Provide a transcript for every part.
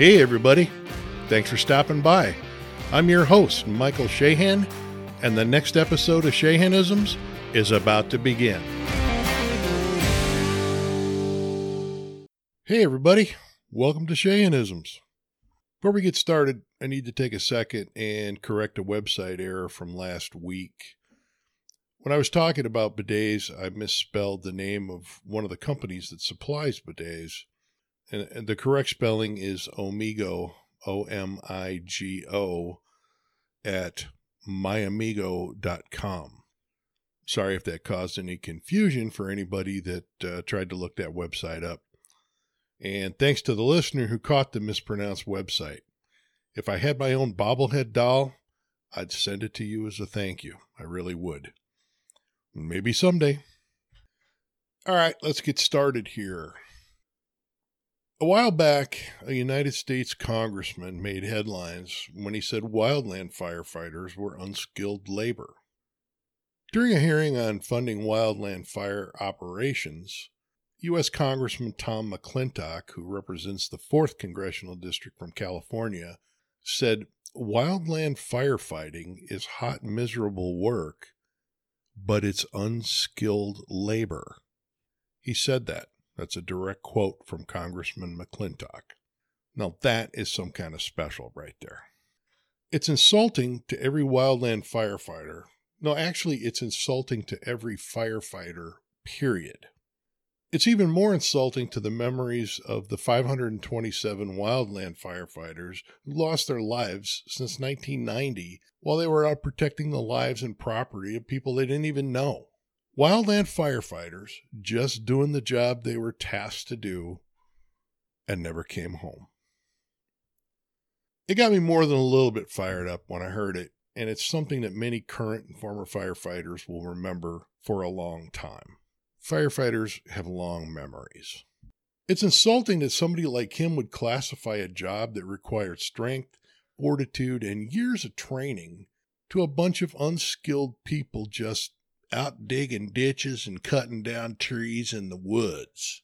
Hey, everybody. Thanks for stopping by. I'm your host, Michael Shahan, and the next episode of Shahanisms is about to begin. Hey, everybody. Welcome to Shahanisms. Before we get started, I need to take a second and correct a website error from last week. When I was talking about bidets, I misspelled the name of one of the companies that supplies bidets. And, the correct spelling is Omigo, O M I G O, at myomigo.com. Sorry if that caused any confusion for anybody that uh, tried to look that website up. And thanks to the listener who caught the mispronounced website. If I had my own bobblehead doll, I'd send it to you as a thank you. I really would. Maybe someday. All right, let's get started here. A while back, a United States congressman made headlines when he said wildland firefighters were unskilled labor. During a hearing on funding wildland fire operations, U.S. Congressman Tom McClintock, who represents the 4th Congressional District from California, said wildland firefighting is hot, miserable work but it's unskilled labor. He said that. That's a direct quote from Congressman McClintock. Now, that is some kind of special right there. It's insulting to every wildland firefighter. No, actually, it's insulting to every firefighter, period. It's even more insulting to the memories of the 527 wildland firefighters who lost their lives since 1990 while they were out protecting the lives and property of people they didn't even know. Wildland firefighters just doing the job they were tasked to do and never came home. It got me more than a little bit fired up when I heard it, and it's something that many current and former firefighters will remember for a long time. Firefighters have long memories. It's insulting that somebody like him would classify a job that required strength, fortitude, and years of training to a bunch of unskilled people just out digging ditches and cutting down trees in the woods.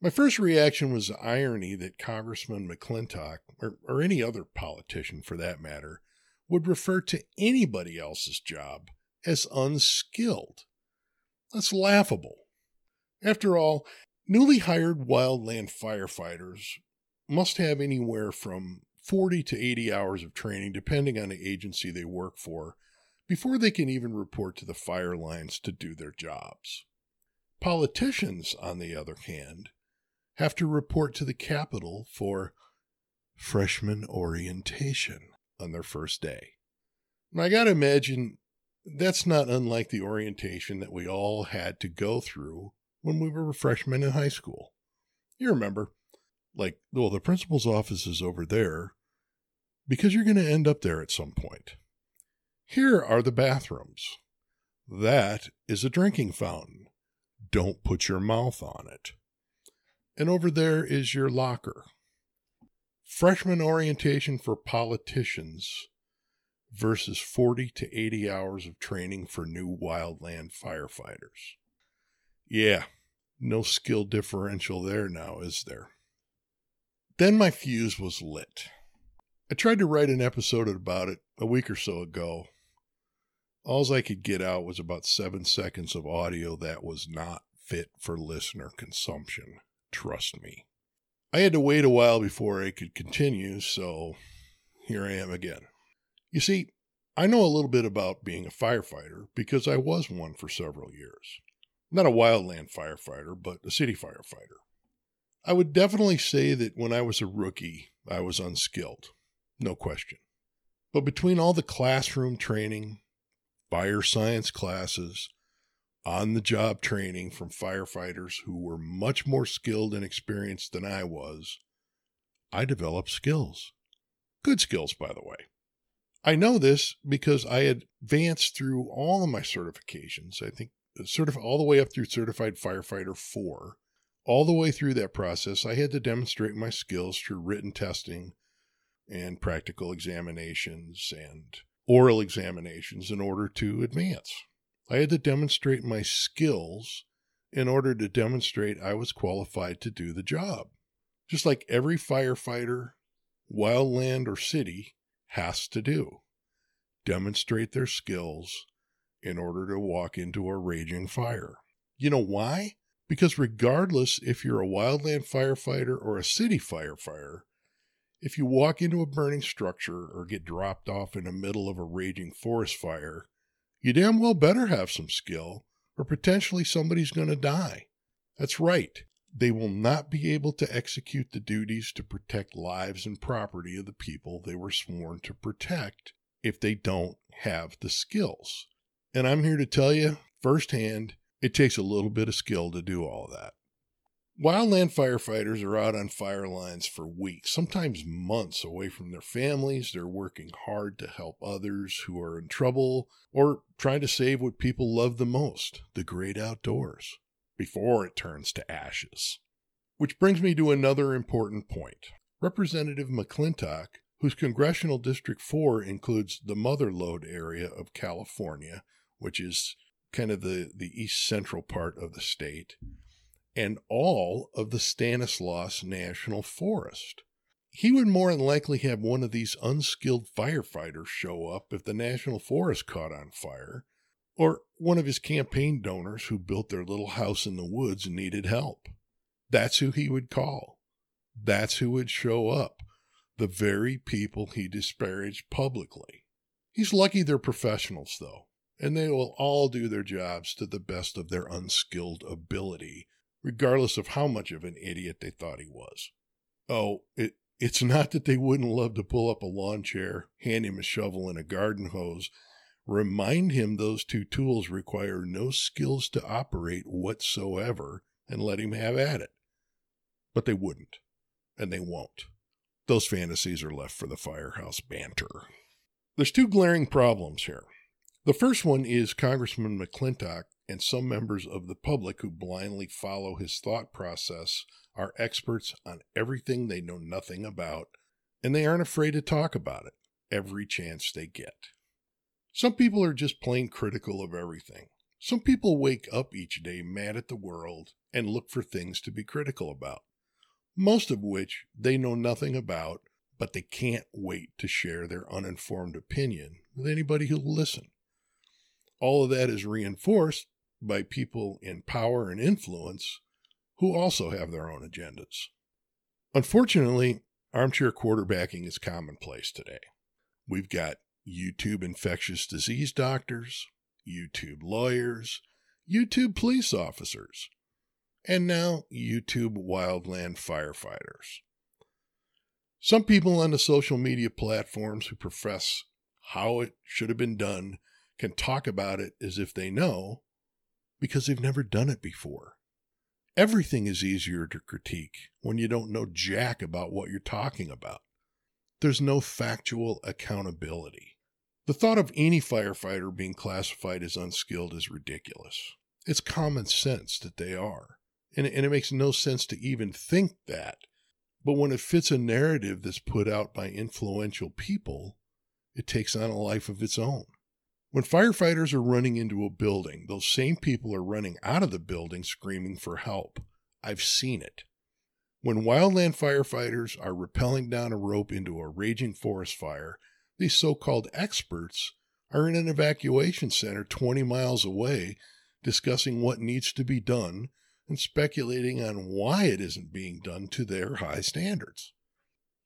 My first reaction was the irony that Congressman McClintock, or, or any other politician for that matter, would refer to anybody else's job as unskilled. That's laughable. After all, newly hired wildland firefighters must have anywhere from 40 to 80 hours of training, depending on the agency they work for, before they can even report to the fire lines to do their jobs. Politicians, on the other hand, have to report to the Capitol for freshman orientation on their first day. I got to imagine that's not unlike the orientation that we all had to go through when we were freshmen in high school. You remember, like, well, the principal's office is over there because you're going to end up there at some point. Here are the bathrooms. That is a drinking fountain. Don't put your mouth on it. And over there is your locker. Freshman orientation for politicians versus 40 to 80 hours of training for new wildland firefighters. Yeah, no skill differential there now, is there? Then my fuse was lit. I tried to write an episode about it a week or so ago. Alls I could get out was about seven seconds of audio that was not fit for listener consumption. Trust me. I had to wait a while before I could continue, so here I am again. You see, I know a little bit about being a firefighter because I was one for several years. Not a wildland firefighter, but a city firefighter. I would definitely say that when I was a rookie, I was unskilled, no question. But between all the classroom training, fire science classes, on the job training from firefighters who were much more skilled and experienced than I was, I developed skills. Good skills, by the way. I know this because I advanced through all of my certifications. I think certif- all the way up through certified firefighter 4 all the way through that process i had to demonstrate my skills through written testing and practical examinations and oral examinations in order to advance i had to demonstrate my skills in order to demonstrate i was qualified to do the job just like every firefighter wildland or city has to do demonstrate their skills in order to walk into a raging fire. You know why? Because regardless if you're a wildland firefighter or a city firefighter, if you walk into a burning structure or get dropped off in the middle of a raging forest fire, you damn well better have some skill, or potentially somebody's going to die. That's right. They will not be able to execute the duties to protect lives and property of the people they were sworn to protect if they don't have the skills. And I'm here to tell you firsthand, it takes a little bit of skill to do all that. Wildland firefighters are out on fire lines for weeks, sometimes months away from their families. They're working hard to help others who are in trouble or trying to save what people love the most the great outdoors before it turns to ashes. Which brings me to another important point. Representative McClintock, whose congressional District 4 includes the Mother Lode area of California, which is kind of the, the east central part of the state, and all of the Stanislaus National Forest. He would more than likely have one of these unskilled firefighters show up if the National Forest caught on fire, or one of his campaign donors who built their little house in the woods needed help. That's who he would call. That's who would show up. The very people he disparaged publicly. He's lucky they're professionals, though and they will all do their jobs to the best of their unskilled ability, regardless of how much of an idiot they thought he was. Oh, it, it's not that they wouldn't love to pull up a lawn chair, hand him a shovel and a garden hose, remind him those two tools require no skills to operate whatsoever, and let him have at it. But they wouldn't, and they won't. Those fantasies are left for the firehouse banter. There's two glaring problems here. The first one is Congressman McClintock and some members of the public who blindly follow his thought process are experts on everything they know nothing about, and they aren't afraid to talk about it every chance they get. Some people are just plain critical of everything. Some people wake up each day mad at the world and look for things to be critical about, most of which they know nothing about, but they can't wait to share their uninformed opinion with anybody who'll listen. All of that is reinforced by people in power and influence who also have their own agendas. Unfortunately, armchair quarterbacking is commonplace today. We've got YouTube infectious disease doctors, YouTube lawyers, YouTube police officers, and now YouTube wildland firefighters. Some people on the social media platforms who profess how it should have been done can talk about it as if they know because they've never done it before. Everything is easier to critique when you don't know jack about what you're talking about. There's no factual accountability. The thought of any firefighter being classified as unskilled is ridiculous. It's common sense that they are. And, it makes no sense to even think that. But when it fits a narrative that's put out by influential people, it takes on a life of its own. When firefighters are running into a building, those same people are running out of the building screaming for help. I've seen it. When wildland firefighters are rappelling down a rope into a raging forest fire, these so called experts are in an evacuation center 20 miles away discussing what needs to be done and speculating on why it isn't being done to their high standards.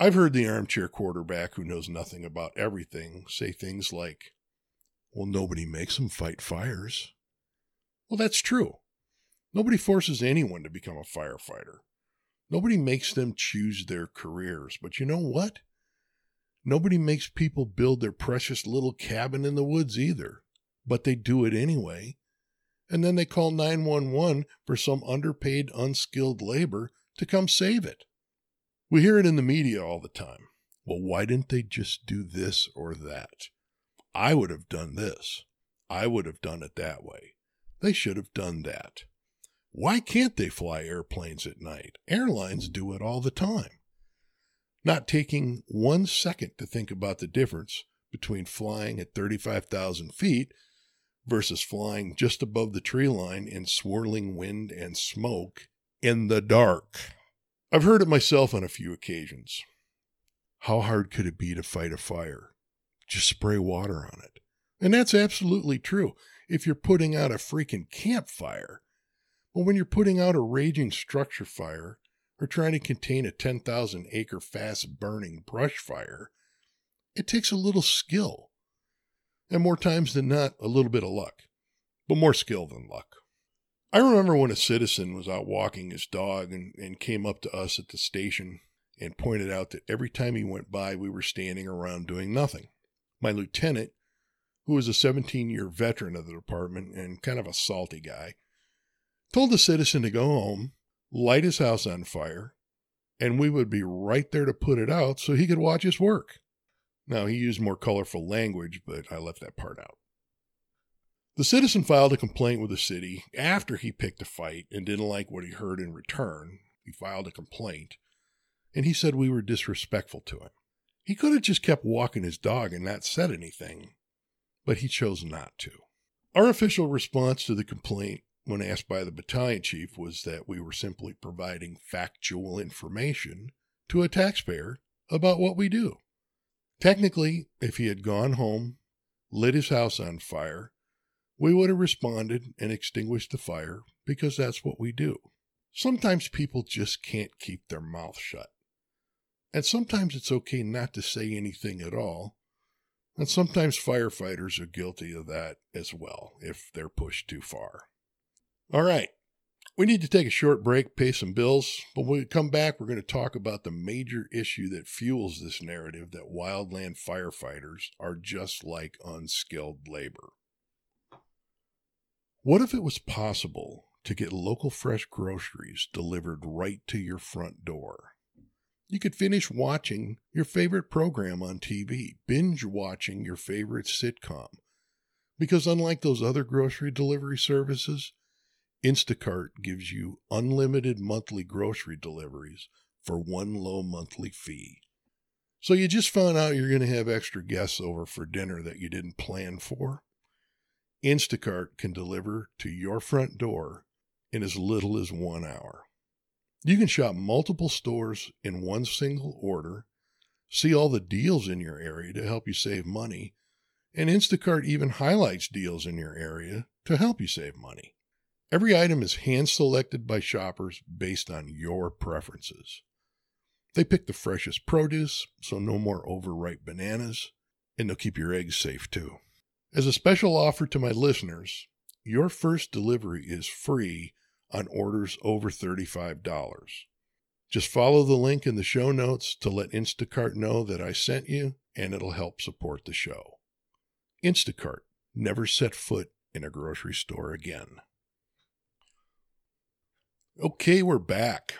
I've heard the armchair quarterback who knows nothing about everything say things like, well, nobody makes them fight fires. Well, that's true. Nobody forces anyone to become a firefighter. Nobody makes them choose their careers. But you know what? Nobody makes people build their precious little cabin in the woods either. But they do it anyway. And then they call 911 for some underpaid, unskilled labor to come save it. We hear it in the media all the time. Well, why didn't they just do this or that? I would have done this. I would have done it that way. They should have done that. Why can't they fly airplanes at night? Airlines do it all the time. Not taking one second to think about the difference between flying at 35,000 feet versus flying just above the tree line in swirling wind and smoke in the dark. I've heard it myself on a few occasions. How hard could it be to fight a fire? Just spray water on it. And that's absolutely true if you're putting out a freaking campfire. But when you're putting out a raging structure fire or trying to contain a 10,000 acre fast burning brush fire, it takes a little skill. And more times than not, a little bit of luck, but more skill than luck. I remember when a citizen was out walking his dog and, and came up to us at the station and pointed out that every time he went by, we were standing around doing nothing. My lieutenant, who was a 17 year veteran of the department and kind of a salty guy, told the citizen to go home, light his house on fire, and we would be right there to put it out so he could watch his work. Now, he used more colorful language, but I left that part out. The citizen filed a complaint with the city after he picked a fight and didn't like what he heard in return. He filed a complaint, and he said we were disrespectful to him. He could have just kept walking his dog and not said anything, but he chose not to. Our official response to the complaint, when asked by the battalion chief, was that we were simply providing factual information to a taxpayer about what we do. Technically, if he had gone home, lit his house on fire, we would have responded and extinguished the fire because that's what we do. Sometimes people just can't keep their mouth shut. And sometimes it's okay not to say anything at all. And sometimes firefighters are guilty of that as well if they're pushed too far. All right. We need to take a short break, pay some bills, but when we come back, we're going to talk about the major issue that fuels this narrative that wildland firefighters are just like unskilled labor. What if it was possible to get local fresh groceries delivered right to your front door? You could finish watching your favorite program on TV, binge watching your favorite sitcom. Because unlike those other grocery delivery services, Instacart gives you unlimited monthly grocery deliveries for one low monthly fee. So you just found out you're going to have extra guests over for dinner that you didn't plan for? Instacart can deliver to your front door in as little as one hour. You can shop multiple stores in one single order, see all the deals in your area to help you save money, and Instacart even highlights deals in your area to help you save money. Every item is hand selected by shoppers based on your preferences. They pick the freshest produce, so no more overripe bananas, and they'll keep your eggs safe too. As a special offer to my listeners, your first delivery is free on orders over $35. Just follow the link in the show notes to let Instacart know that I sent you, and it'll help support the show. Instacart, never set foot in a grocery store again. Okay, we're back.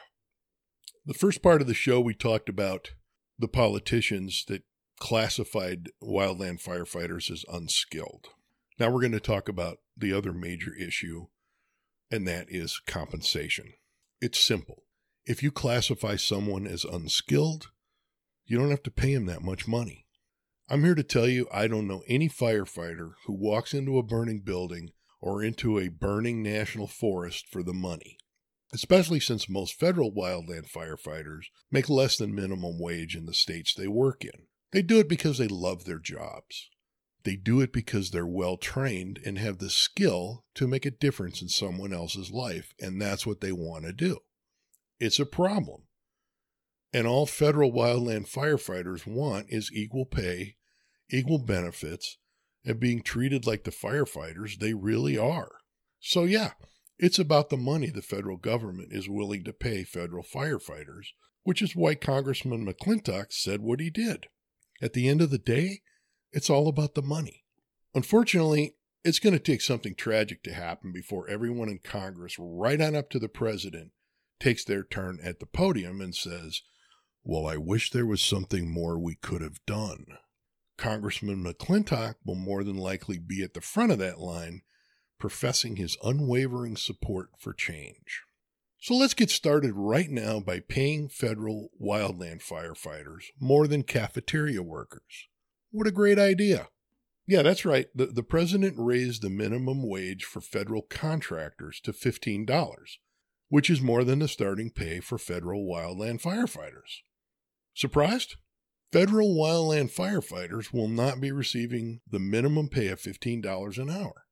The first part of the show, we talked about the politicians that classified wildland firefighters as unskilled. Now we're going to talk about the other major issue, and that is compensation. It's simple. If you classify someone as unskilled, you don't have to pay him that much money. I'm here to tell you I don't know any firefighter who walks into a burning building or into a burning national forest for the money, especially since most federal wildland firefighters make less than minimum wage in the states they work in. They do it because they love their jobs. They do it because they're well trained and have the skill to make a difference in someone else's life, and that's what they want to do. It's a problem. And all federal wildland firefighters want is equal pay, equal benefits, and being treated like the firefighters they really are. So, yeah, it's about the money the federal government is willing to pay federal firefighters, which is why Congressman McClintock said what he did. At the end of the day, it's all about the money. Unfortunately, it's going to take something tragic to happen before everyone in Congress, right on up to the president, takes their turn at the podium and says, Well, I wish there was something more we could have done. Congressman McClintock will more than likely be at the front of that line, professing his unwavering support for change. So let's get started right now by paying federal wildland firefighters more than cafeteria workers. What a great idea! Yeah, that's right. The, the president raised the minimum wage for federal contractors to $15, which is more than the starting pay for federal wildland firefighters. Surprised? Federal wildland firefighters will not be receiving the minimum pay of $15 an hour.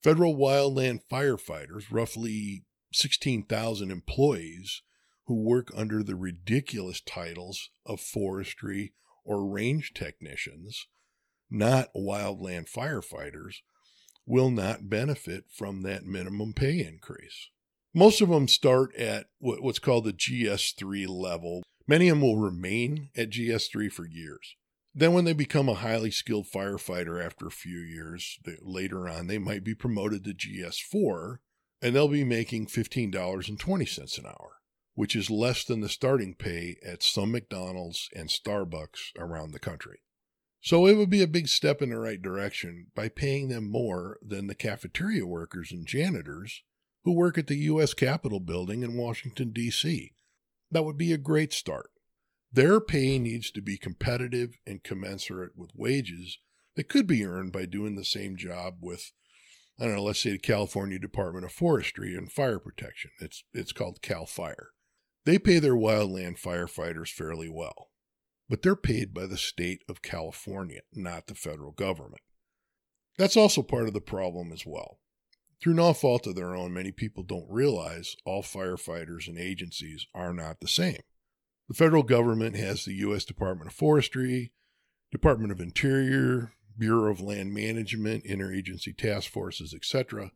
Federal wildland firefighters, roughly 16,000 employees who work under the ridiculous titles of forestry or range technicians, not wildland firefighters, will not benefit from that minimum pay increase. Most of them start at what's called the GS3 level. Many of them will remain at GS3 for years. Then, when they become a highly skilled firefighter after a few years, later on, they might be promoted to GS4 and they'll be making $15.20 an hour, which is less than the starting pay at some McDonald's and Starbucks around the country. So it would be a big step in the right direction by paying them more than the cafeteria workers and janitors who work at the U.S. Capitol building in Washington, D.C. That would be a great start. Their pay needs to be competitive and commensurate with wages that could be earned by doing the same job with, I don't know, let's say the California Department of Forestry and Fire Protection. It's, it's called CAL FIRE. They pay their wildland firefighters fairly well but they're paid by the state of California, not the federal government. That's also part of the problem as well. Through no fault of their own, many people don't realize all firefighters and agencies are not the same. The federal government has the U.S. Department of Forestry, Department of Interior, Bureau of Land Management, interagency task forces, etc.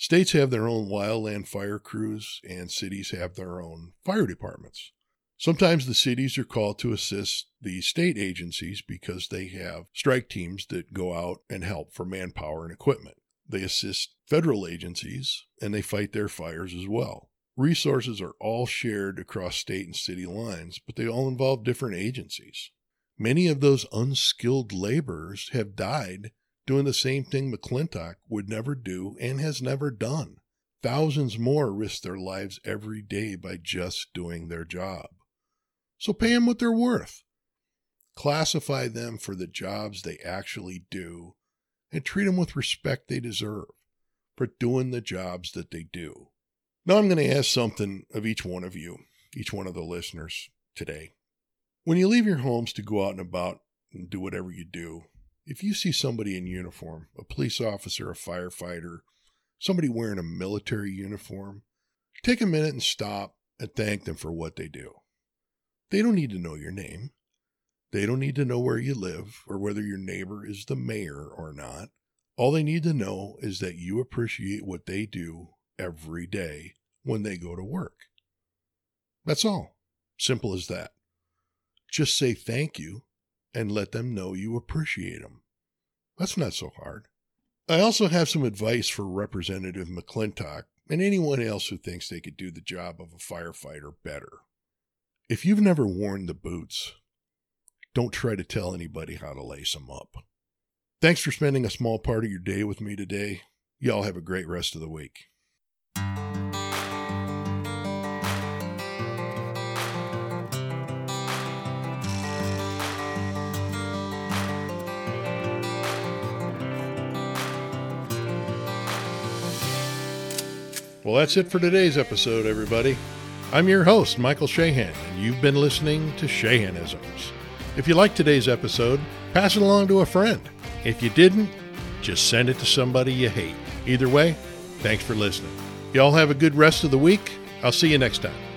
States have their own wildland fire crews, and cities have their own fire departments. Sometimes the cities are called to assist the state agencies because they have strike teams that go out and help for manpower and equipment. They assist federal agencies and they fight their fires as well. Resources are all shared across state and city lines, but they all involve different agencies. Many of those unskilled laborers have died doing the same thing McClintock would never do and has never done. Thousands more risk their lives every day by just doing their job. So pay them what they're worth. Classify them for the jobs they actually do and treat them with respect they deserve for doing the jobs that they do. Now, I'm going to ask something of each one of you, each one of the listeners today. When you leave your homes to go out and about and do whatever you do, if you see somebody in uniform, a police officer, a firefighter, somebody wearing a military uniform, take a minute and stop and thank them for what they do. They don't need to know your name. They don't need to know where you live or whether your neighbor is the mayor or not. All they need to know is that you appreciate what they do every day when they go to work. That's all. Simple as that. Just say thank you and let them know you appreciate them. That's not so hard. I also have some advice for Representative McClintock and anyone else who thinks they could do the job of a firefighter better. If you've never worn the boots, don't try to tell anybody how to lace them up. Thanks for spending a small part of your day with me today. Y'all have a great rest of the week. Well, that's it for today's episode, everybody. I'm your host, Michael Shahan, and you've been listening to Shahanisms. If you liked today's episode, pass it along to a friend. If you didn't, just send it to somebody you hate. Either way, thanks for listening. Y'all have a good rest of the week. I'll see you next time.